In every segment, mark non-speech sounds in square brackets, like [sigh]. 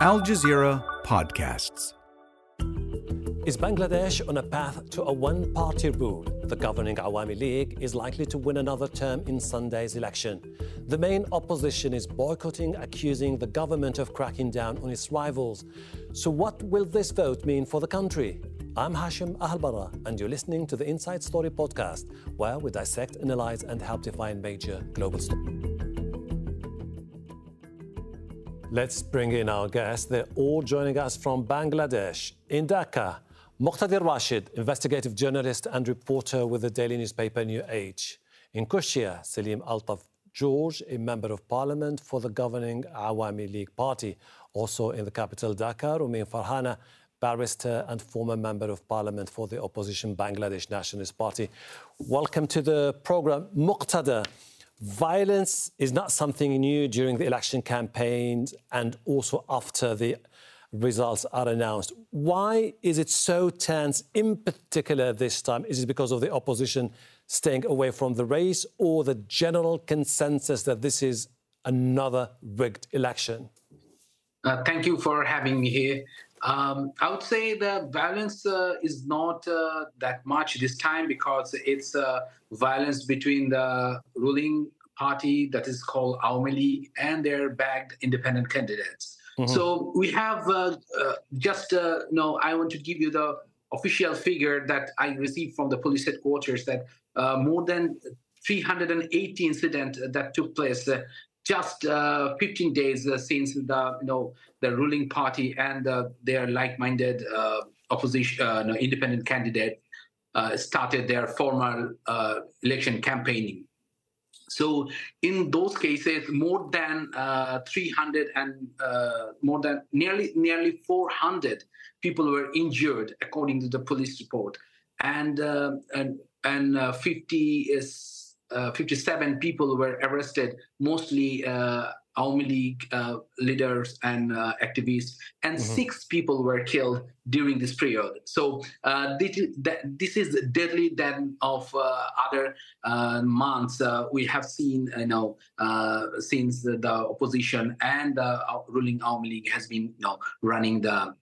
Al Jazeera Podcasts. Is Bangladesh on a path to a one party rule? The governing Awami League is likely to win another term in Sunday's election. The main opposition is boycotting, accusing the government of cracking down on its rivals. So, what will this vote mean for the country? I'm Hashem Ahelbarra, and you're listening to the Inside Story podcast, where we dissect, analyze, and help define major global stories. Let's bring in our guests. They're all joining us from Bangladesh. In Dhaka, Muktadir Rashid, investigative journalist and reporter with the daily newspaper New Age. In Kushtia, Selim Altaf George, a member of parliament for the governing Awami League party. Also in the capital Dhaka, Rumeen Farhana, barrister and former member of parliament for the opposition Bangladesh Nationalist Party. Welcome to the program. Muqtada, Violence is not something new during the election campaigns and also after the results are announced. Why is it so tense, in particular this time? Is it because of the opposition staying away from the race or the general consensus that this is another rigged election? Uh, thank you for having me here. Um, I would say the violence uh, is not uh, that much this time because it's uh, violence between the ruling party that is called League and their backed independent candidates. Mm-hmm. So we have uh, uh, just, uh, you I want to give you the official figure that I received from the police headquarters that more than 380 incidents that took place just uh, 15 days uh, since the you know the ruling party and uh, their like-minded uh, opposition uh, no, independent candidate uh, started their formal election campaigning. So in those cases, more than 300 and more than nearly nearly 400 people were injured, according to the police report, and and and 50 is 57 people were arrested, mostly uh, Awami League uh, leaders and uh, activists, and mm-hmm. six people were killed during this period. So uh, this, that, this is deadly than of uh, other uh, months we have seen. You know, since the, the, opposition and the ruling Awami League has been you know running the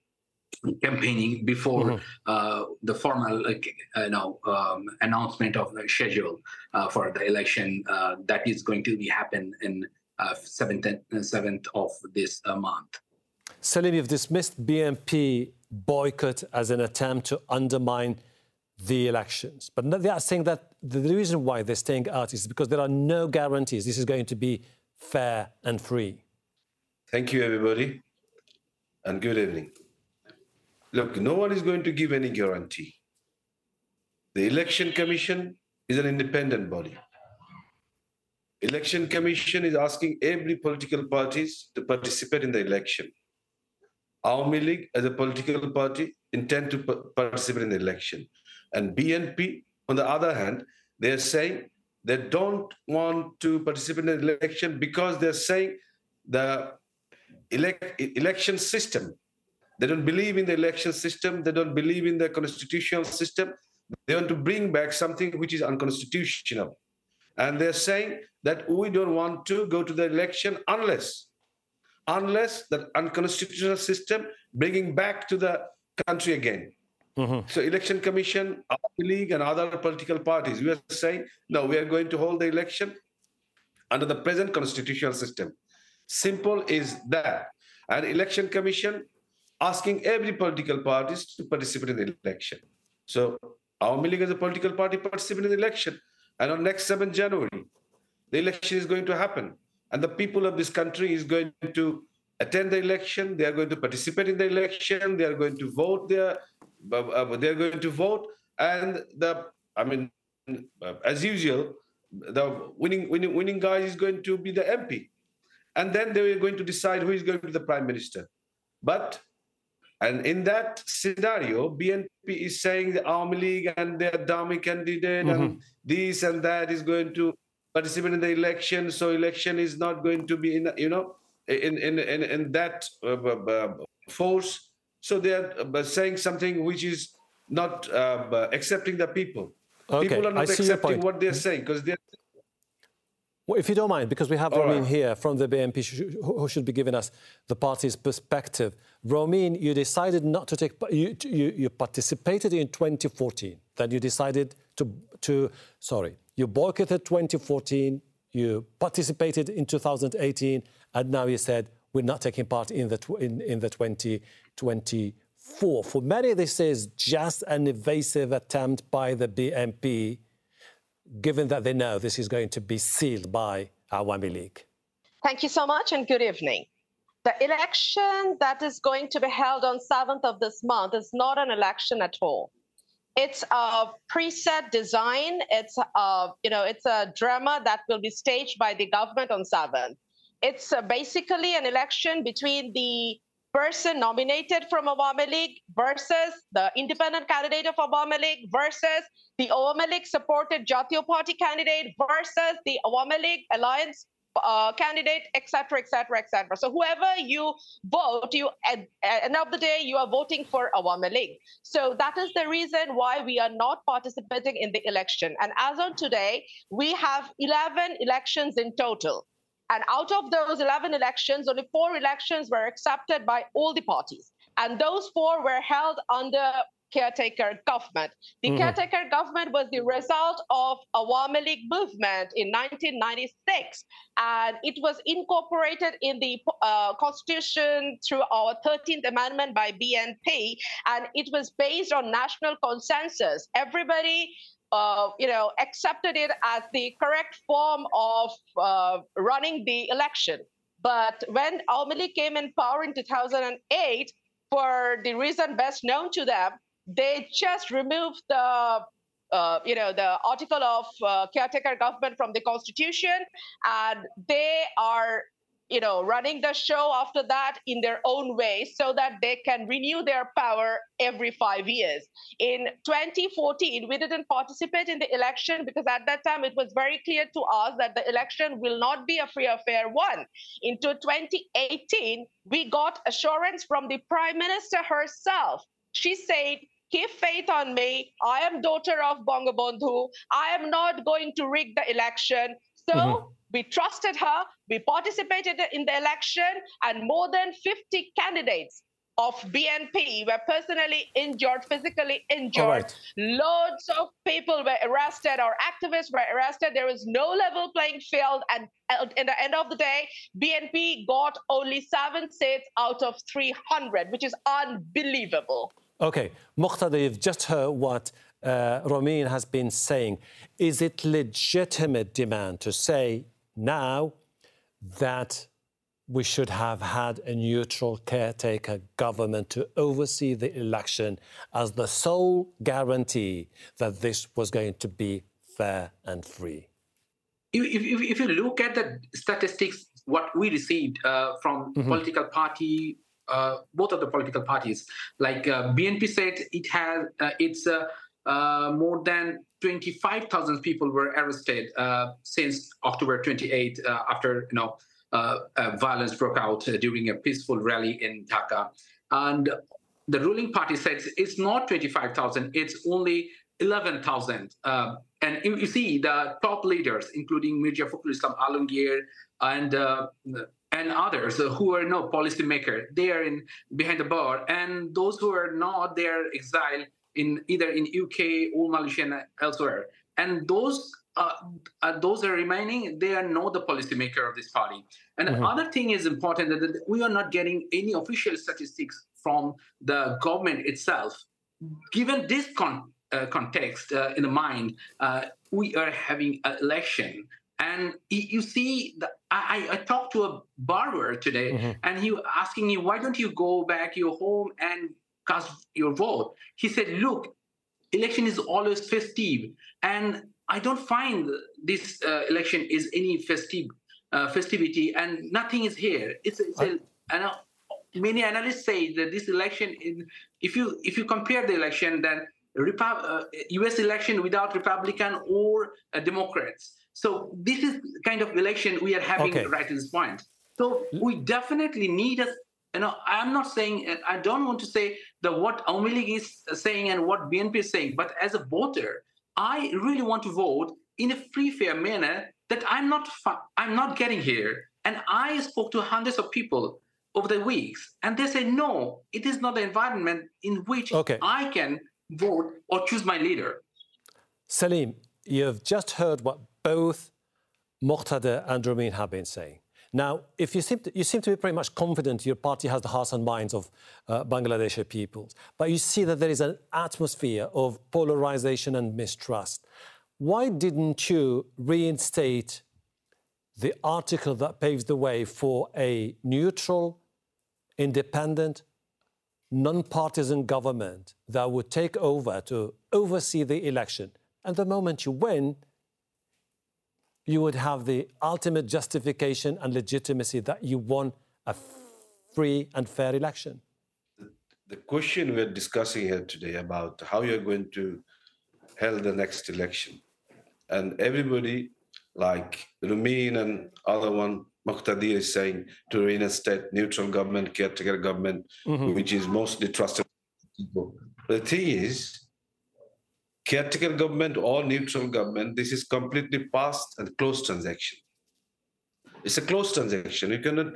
campaigning before mm-hmm. uh, the formal like, uh, know, um, announcement of the schedule uh, for the election uh, that is going to be happen in uh, seventh seventh of this uh, month. Selim, you've dismissed BNP boycott as an attempt to undermine the elections, but they are saying that the reason why they're staying out is because there are no guarantees this is going to be fair and free. Thank you, everybody, and good evening. Look, no one is going to give any guarantee. The Election Commission is an independent body. Election Commission is asking every political parties to participate in the election. Awami League, as a political party, intend to participate in the election. And BNP, on the other hand, they're saying they don't want to participate in the election because they're saying the elect, election system they don't believe in the election system. They don't believe in the constitutional system. They want to bring back something which is unconstitutional. And they're saying that we don't want to go to the election unless, unless that unconstitutional system bringing back to the country again. Mm-hmm. So election commission, our league and other political parties, we are saying, no, we are going to hold the election under the present constitutional system. Simple is that. And election commission asking every political parties to participate in the election. So Awami League as a political party participate in the election. And on next 7th January, the election is going to happen. And the people of this country is going to attend the election. They are going to participate in the election. They are going to vote there. Uh, they are going to vote. And the, I mean, uh, as usual, the winning, winning, winning guy is going to be the MP. And then they are going to decide who is going to be the prime minister. But and in that scenario, BNP is saying the Awami League and their dummy candidate mm-hmm. and this and that is going to participate in the election. So election is not going to be in, you know, in in in, in that uh, uh, force. So they are uh, saying something which is not uh, accepting the people. Okay. People are not accepting what they're saying because they're Well, if you don't mind, because we have All right. here from the BNP who should be giving us the party's perspective. Rumeen, you decided not to take, you, you, you participated in 2014, then you decided to, to, sorry, you boycotted 2014, you participated in 2018, and now you said, we're not taking part in the, in, in the 2024. For many, this is just an evasive attempt by the BNP given that they know this is going to be sealed by Awami League? Thank you so much and good evening. The election that is going to be held on 7th of this month is not an election at all. It's a preset design. It's a, you know, it's a drama that will be staged by the government on 7th. It's basically an election between the person nominated from Awami League versus the independent candidate of Awami League versus the Awami League supported Jatiya Party candidate versus the Awami League alliance uh, candidate, etc., etc., etc. So whoever you vote, you at, at end of the day, you are voting for Awami League. So that is the reason why we are not participating in the election. And as on today, we have 11 elections in total. And out of those 11 elections, only four elections were accepted by all the parties. And those four were held under caretaker government. The mm-hmm. caretaker government was the result of Awami League movement in 1996, and it was incorporated in the uh, constitution through our 13th amendment by BNP, and it was based on national consensus. Everybody uh, you know, accepted it as the correct form of uh, running the election. But when Awami came in power in 2008, for the reason best known to them, they just removed the uh, you know the article of uh, caretaker government from the constitution and they are you know, running the show after that in their own way so that they can renew their power every five years. In 2014, we didn't participate in the election because at that time it was very clear to us that the election will not be a free or fair one. Into 2018, we got assurance from the prime minister herself. She said, keep faith on me. I am daughter of Bangabandhu. I am not going to rig the election. So mm-hmm. We trusted her. We participated in the election, and more than 50 candidates of BNP were personally injured, physically injured. Right. Loads of people were arrested or activists were arrested. There was no level playing field. And at the end of the day, BNP got only seven seats out of 300, which is unbelievable. Okay, Muqtada, you've just heard what uh, has been saying. Is it legitimate demand to say now that we should have had a neutral caretaker government to oversee the election as the sole guarantee that this was going to be fair and free? If, if, if you look at the statistics, what we received uh, from mm-hmm. political party, uh, both of the political parties, like uh, BNP said, it has uh, it's uh, more than 25,000 people were arrested uh, since October 28 uh, after you know uh, violence broke out during a peaceful rally in Dhaka. And the ruling party says it's not 25,000, it's only 11,000. Uh, and you see the top leaders, including Mirza Fakhrul Islam Alamgir and uh, and others who are no policymaker, they are in behind the bar, and those who are not, they are exiled in either in UK or Malaysia and elsewhere. And those uh, uh, those are remaining. They are not the policymaker of this party. And mm-hmm. the other thing is important that we are not getting any official statistics from the government itself. Given this con- uh, context uh, in the mind, uh, we are having an election. And you see, the, I, I, talked to a barber today, mm-hmm. and he was asking me, "Why don't you go back your home and cast your vote. He said, look, election is always festive. And I don't find this uh, election is any festive uh, festivity and nothing is here. It's, it's a, and, uh, many analysts say that this election, in, if you if you compare the election, then U.S. Uh, election without Republican or uh, Democrats. So this is kind of election we are having okay. right at this point. So we definitely need a you know, I'm not saying, I don't want to say that what Awami League is saying and what BNP is saying, but as a voter, I really want to vote in a free, fair manner that I'm not I'm not getting here. And I spoke to hundreds of people over the weeks, and they say, no, it is not the environment in which okay. I can vote or choose my leader. Selim, you've just heard what both Muqtada and Rumeen have been saying. Now, if you seem, to, you seem to be pretty much confident your party has the hearts and minds of uh, Bangladeshi peoples, but you see that there is an atmosphere of polarization and mistrust. Why didn't you reinstate the article that paves the way for a neutral, independent, non-partisan government that would take over to oversee the election? And the moment you win, you would have the ultimate justification and legitimacy that you won a free and fair election. The question we're discussing here today about how you're going to hold the next election, and everybody like Rumeen and other one, Muktadir is saying to reinstate neutral government, caretaker government, mm-hmm. which is mostly trusted people. The thing is, caretaker government or neutral government, this is completely past and closed transaction. It's a closed transaction. You cannot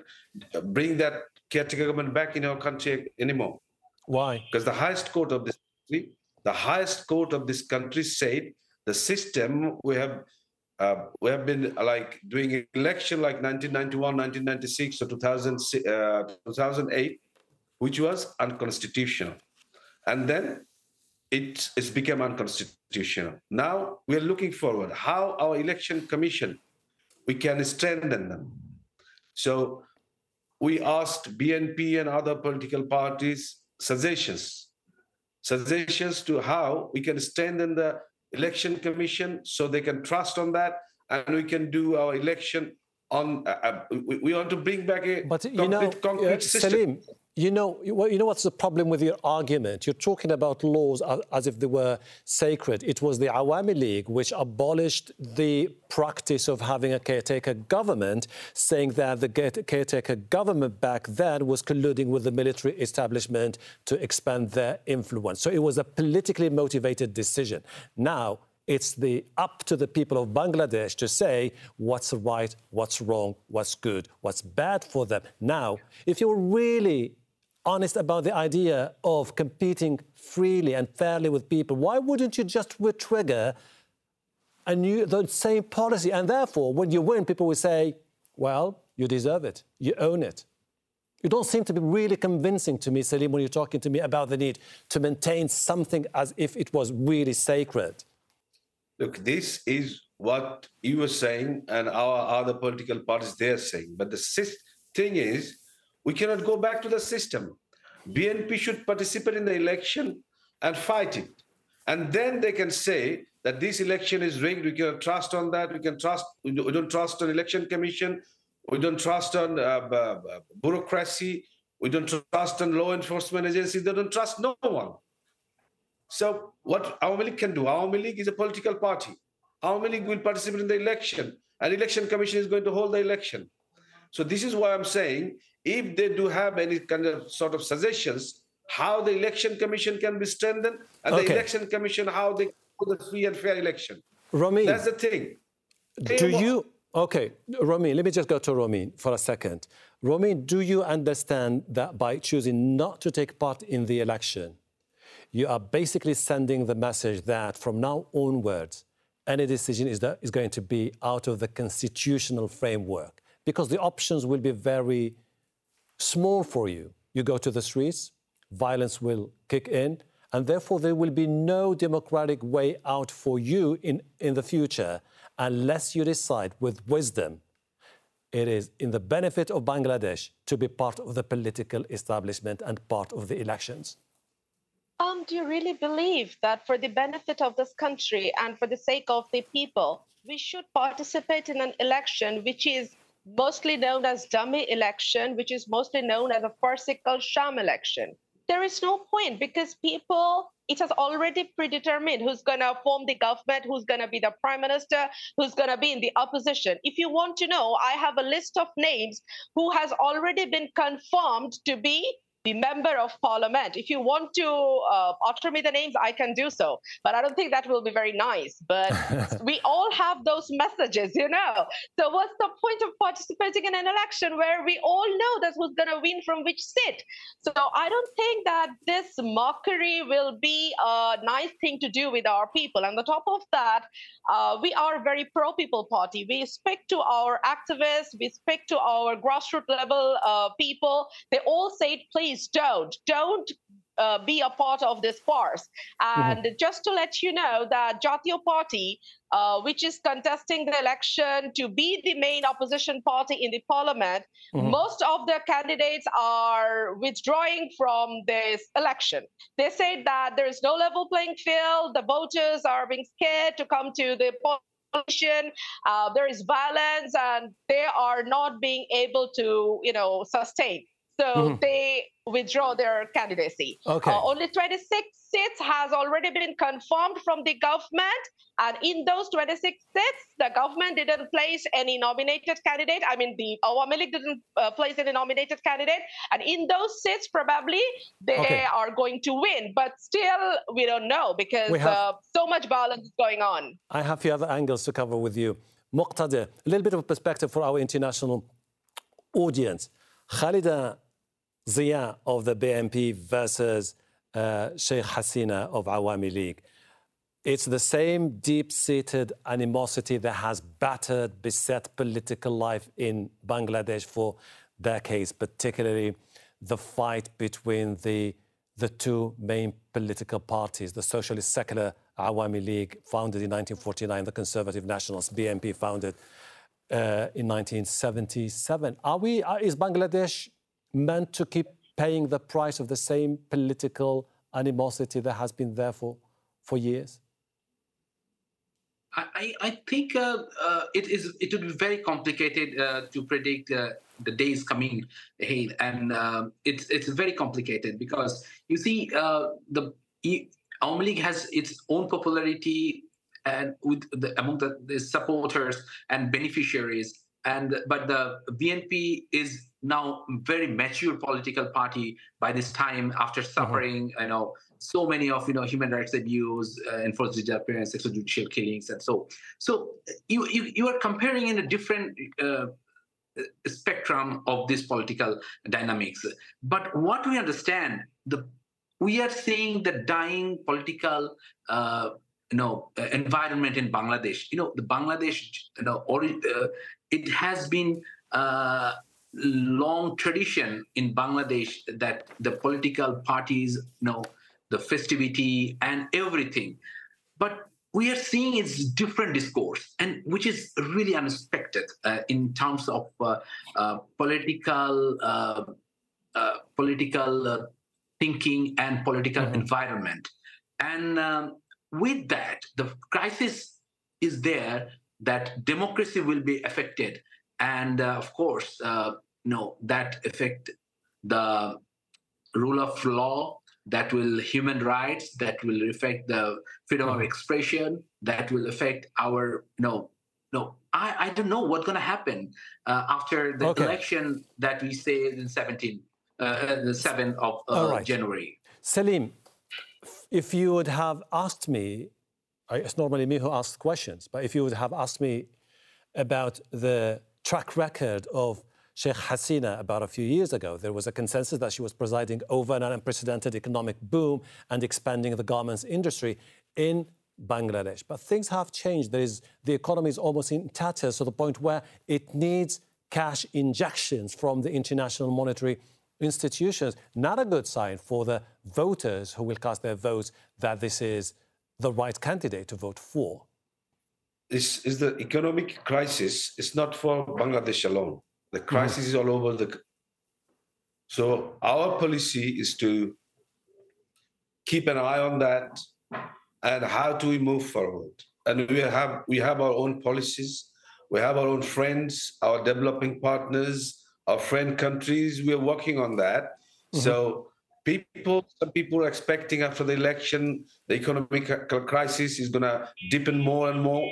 bring that caretaker government back in our country anymore. Why? Because the highest court of this country, the highest court of this country said the system we have uh, we have been like doing election like 1991, 1996 or 2000, uh, 2008, which was unconstitutional. And then it, it's become unconstitutional. Now we're looking forward how our election commission we can strengthen them. So we asked BNP and other political parties suggestions, suggestions to how we can strengthen the election commission so they can trust on that and we can do our election on uh, uh we, we, want to bring back a but you know concrete uh, system. Selim, you know, you know what's the problem with your argument? You're talking about laws as if they were sacred. It was the Awami League which abolished the practice of having a caretaker government, saying that the caretaker government back then was colluding with the military establishment to expand their influence. So it was a politically motivated decision. Now, it's the up to the people of Bangladesh to say what's right, what's wrong, what's good, what's bad for them. Now, if you're really honest about the idea of competing freely and fairly with people, why wouldn't you just trigger a new, the same policy? And therefore, when you win, people will say, well, you deserve it, you own it. You don't seem to be really convincing to me, Selim, when you're talking to me about the need to maintain something as if it was really sacred. Look, this is what you were saying, and our other political parties they're saying. But the thing is, we cannot go back to the system. BNP should participate in the election and fight it. And then they can say that this election is rigged. We can trust on that. We can trust. We don't trust on election commission. We don't trust on uh, bureaucracy. We don't trust on law enforcement agencies. They don't trust no one. So what Awami League can do? Awami League is a political party. Awami League will participate in the election. and election commission is going to hold the election. So this is why I'm saying if they do have any kind of sort of suggestions how the election commission can be strengthened and okay. the election commission how they do the free and fair election. Rumeen, that's the thing. Do you okay, Rumeen? Let me just go to Rumeen for a second. Rumeen, do you understand that by choosing not to take part in the election, you are basically sending the message that from now onwards, any decision is, that is going to be out of the constitutional framework because the options will be very small for you. You go to the streets, violence will kick in, and therefore there will be no democratic way out for you in, in the future unless you decide with wisdom it is in the benefit of Bangladesh to be part of the political establishment and part of the elections. Um, do you really believe that for the benefit of this country and for the sake of the people, we should participate in an election which is mostly known as dummy election, which is mostly known as a farcical sham election. There is no point because people, it has already predetermined who's going to form the government, who's going to be the prime minister, who's going to be in the opposition. If you want to know, I have a list of names who has already been confirmed to be the member of parliament. If you want to uh, utter me the names, I can do so. But I don't think that will be very nice. But [laughs] we all have those messages, you know. So what's the point of participating in an election where we all know that who's going to win from which seat? So I don't think that this mockery will be a nice thing to do with our people. And on top of that, uh, we are a very pro-people party. We speak to our activists, we speak to our grassroots level uh, people. They all say, please please don't, don't uh, be a part of this farce. And mm-hmm. just to let you know that Jatiya Party, uh, which is contesting the election to be the main opposition party in the parliament, mm-hmm. most of the candidates are withdrawing from this election. They say that there is no level playing field. The voters are being scared to come to the politician. Uh, there is violence, and they are not being able to, you know, sustain. So mm-hmm. they withdraw their candidacy. Okay. Uh, only 26 seats has already been confirmed from the government. And in those 26 seats, the government didn't place any nominated candidate. I mean, the Awami League didn't uh, place any nominated candidate. And in those seats, probably they okay. are going to win. But still, we don't know because have, uh, so much violence is going on. I have a few other angles to cover with you. Muqtada, a little bit of perspective for our international audience. Khalida Zia of the BNP versus uh, Sheikh Hasina of Awami League. It's the same deep seated animosity that has battered, beset political life in Bangladesh for decades, particularly the fight between the, the two main political parties, the Socialist Secular Awami League, founded in 1949, the Conservative Nationalist BNP, founded uh, in 1977. Are we, uh, is Bangladesh meant to keep paying the price of the same political animosity that has been there for, for years? I, I think uh, uh, it is it would be very complicated uh, to predict uh, the days coming ahead, and uh, it's it's very complicated because you see uh, the Awami League has its own popularity and with the, among the, the supporters and beneficiaries, and but the BNP is now very mature political party by this time after mm-hmm. suffering mm-hmm. you know so many of you know human rights abuse uh, enforced disappearance extrajudicial killings and so so you you, you are comparing in a different uh, spectrum of this political dynamics but what we understand the we are seeing the dying political uh, you know environment in bangladesh you know the bangladesh you know or, uh, it has been uh, long tradition in Bangladesh that the political parties you know the festivity and everything. But we are seeing it's different discourse, and which is really unexpected uh, in terms of uh, uh, political uh, uh, political uh, thinking and political mm-hmm. environment. And um, with that, the crisis is there that democracy will be affected and uh, of course uh, no that affect the rule of law that will human rights that will affect the freedom of mm-hmm. expression that will affect our no no i, I don't know what's going to happen uh, after the okay. election that we say in 17 uh, the 7th of uh, right. january salim if you would have asked me it's normally me who asks questions but if you would have asked me about the track record of Sheikh Hasina about a few years ago. There was a consensus that she was presiding over an unprecedented economic boom and expanding the garments industry in Bangladesh. But things have changed. There is, the economy is almost in tatters to the point where it needs cash injections from the international monetary institutions. Not a good sign for the voters who will cast their votes that this is the right candidate to vote for is, is the economic crisis It's not for Bangladesh alone. The mm-hmm. crisis mm-hmm. is all over the. So our policy is to keep an eye on that and how do we move forward. And we have we have our own policies. We have our own friends, our developing partners, our friend countries. We are working on that. Mm-hmm. So people some people are expecting after the election the economic crisis is going to deepen more and more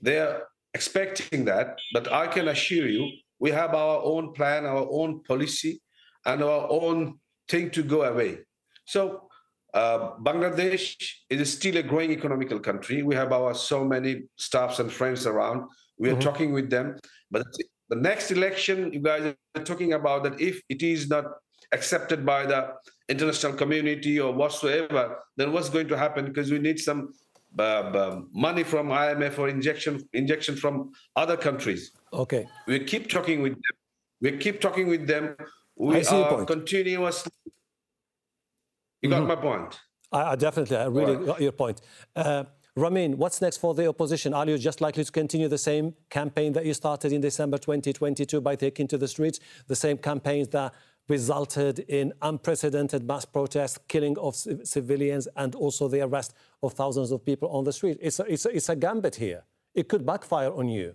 they're expecting that, but I can assure you, we have our own plan, our own policy, and our own thing to go away. So uh, Bangladesh is still a growing economical country. We have our so many staffs and friends around. We are mm-hmm. talking with them. But the next election, you guys are talking about that if it is not accepted by the international community or whatsoever, then what's going to happen? Because we need some uh, money from IMF or injection injection from other countries. Okay. We keep talking with them. We keep talking with them. We are continuously. You got mm-hmm. my point. I, I definitely, I really right. got your point. Uh, Rumeen, what's next for the opposition? Are you just likely to continue the same campaign that you started in December 2022 by taking to the streets, the same campaigns that resulted in unprecedented mass protests, killing of civilians, and also the arrest of thousands of people on the street? It's a, it's a, it's a gambit here. It could backfire on you.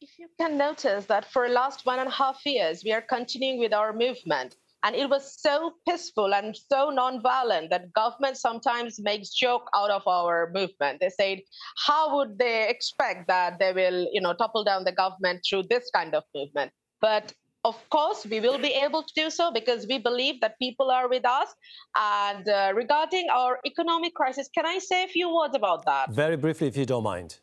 If you can notice that for the last one and a half years, we are continuing with our movement. And it was so peaceful and so nonviolent that government sometimes makes joke out of our movement. They said, how would they expect that they will, you know, topple down the government through this kind of movement? But of course, we will be able to do so because we believe that people are with us. And uh, regarding our economic crisis, can I say a few words about that? Very briefly, if you don't mind.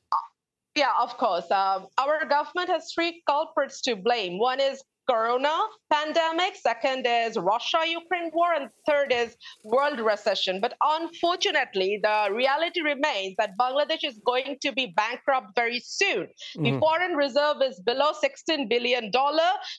Yeah, of course. Um, our government has three culprits to blame. One is corona pandemic, second is Russia Ukraine war, and third is world recession. But unfortunately, the reality remains that Bangladesh is going to be bankrupt very soon. Mm-hmm. The foreign reserve is below $16 billion,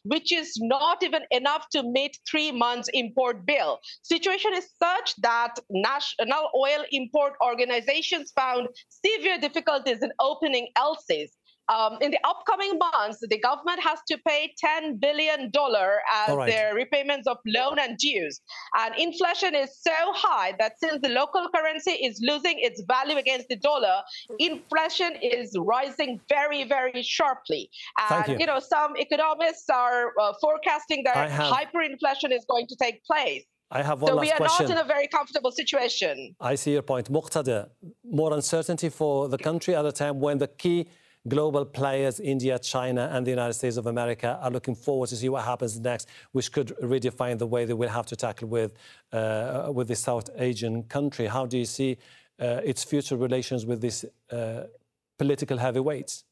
which is not even enough to meet three months import bill. Situation is such that national oil import organizations found severe difficulties in opening LCs. Um, in the upcoming months, the government has to pay $10 billion as right. their repayments of loan and dues. And inflation is so high that since the local currency is losing its value against the dollar, inflation is rising very, very sharply. And, you. you. know, some economists are uh, forecasting that have... hyperinflation is going to take place. I have one so we are question. not in a very comfortable situation. I see your point. Muqtada, more uncertainty for the country at a time when the key global players, India, China, and the United States of America, are looking forward to see what happens next, which could redefine the way that we'll have to tackle with, uh, with the South Asian country. How do you see uh, its future relations with these uh, political heavyweights?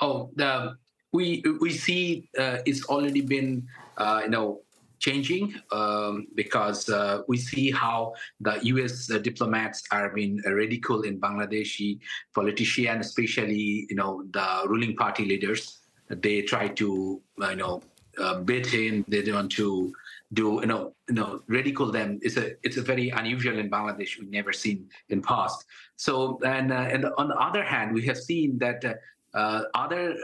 Oh, the, we we see uh, it's already been uh, you know changing um, because uh, we see how the U.S. Uh, diplomats are being radical in Bangladeshi politicians, especially you know the ruling party leaders. They try to uh, you know uh, bait in. They want to do you know you know ridicule them. It's a it's a very unusual in Bangladesh. We've never seen in past. So and uh, and on the other hand, we have seen that. Uh, other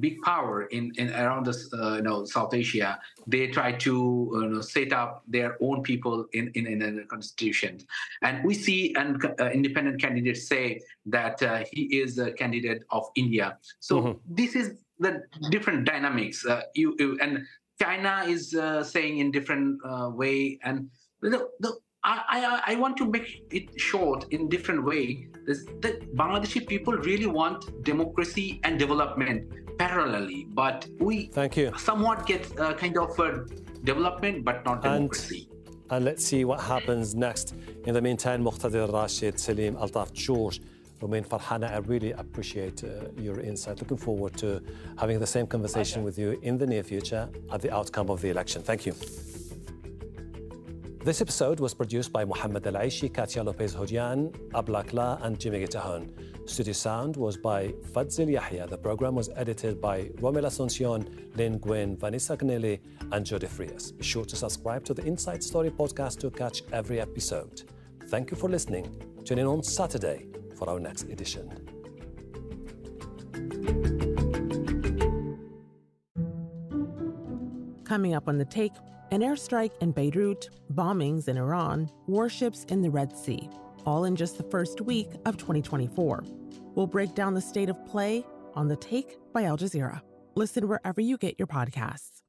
big power in, in around the uh, you know, South Asia, they try to you know, set up their own people in, in, in the constitution. And we see an uh, independent candidate say that uh, he is a candidate of India. So mm-hmm. this is the different dynamics. Uh, you, you, and China is uh, saying in different uh, way. And the, the I, I, I, want to make it short in different way. The Bangladeshi people really want democracy and development parallelly, but we thank you somewhat get uh, kind of a development, but not democracy. And, and, let's see what happens next. In the meantime, Muktadir Rashid, Selim Altaf George, Rumeen Farhana, I really appreciate uh, your insight. Looking forward to having the same conversation okay. with you in the near future at the outcome of the election. Thank you. This episode was produced by Mohammed Al Aishi, Katia Lopez Hodian, Ablakla, and Jimmy Gitahon. Studio sound was by Fadzil Yahya. The program was edited by Romel Asuncion, Lynn Gwynn, Vanessa Gnelli, and Jody Frias. Be sure to subscribe to the Inside Story podcast to catch every episode. Thank you for listening. Tune in on Saturday for our next edition. Coming up on the take an airstrike in Beirut, bombings in Iran, warships in the Red Sea, all in just the first week of 2024. We'll break down the state of play on The Take by Al Jazeera. Listen wherever you get your podcasts.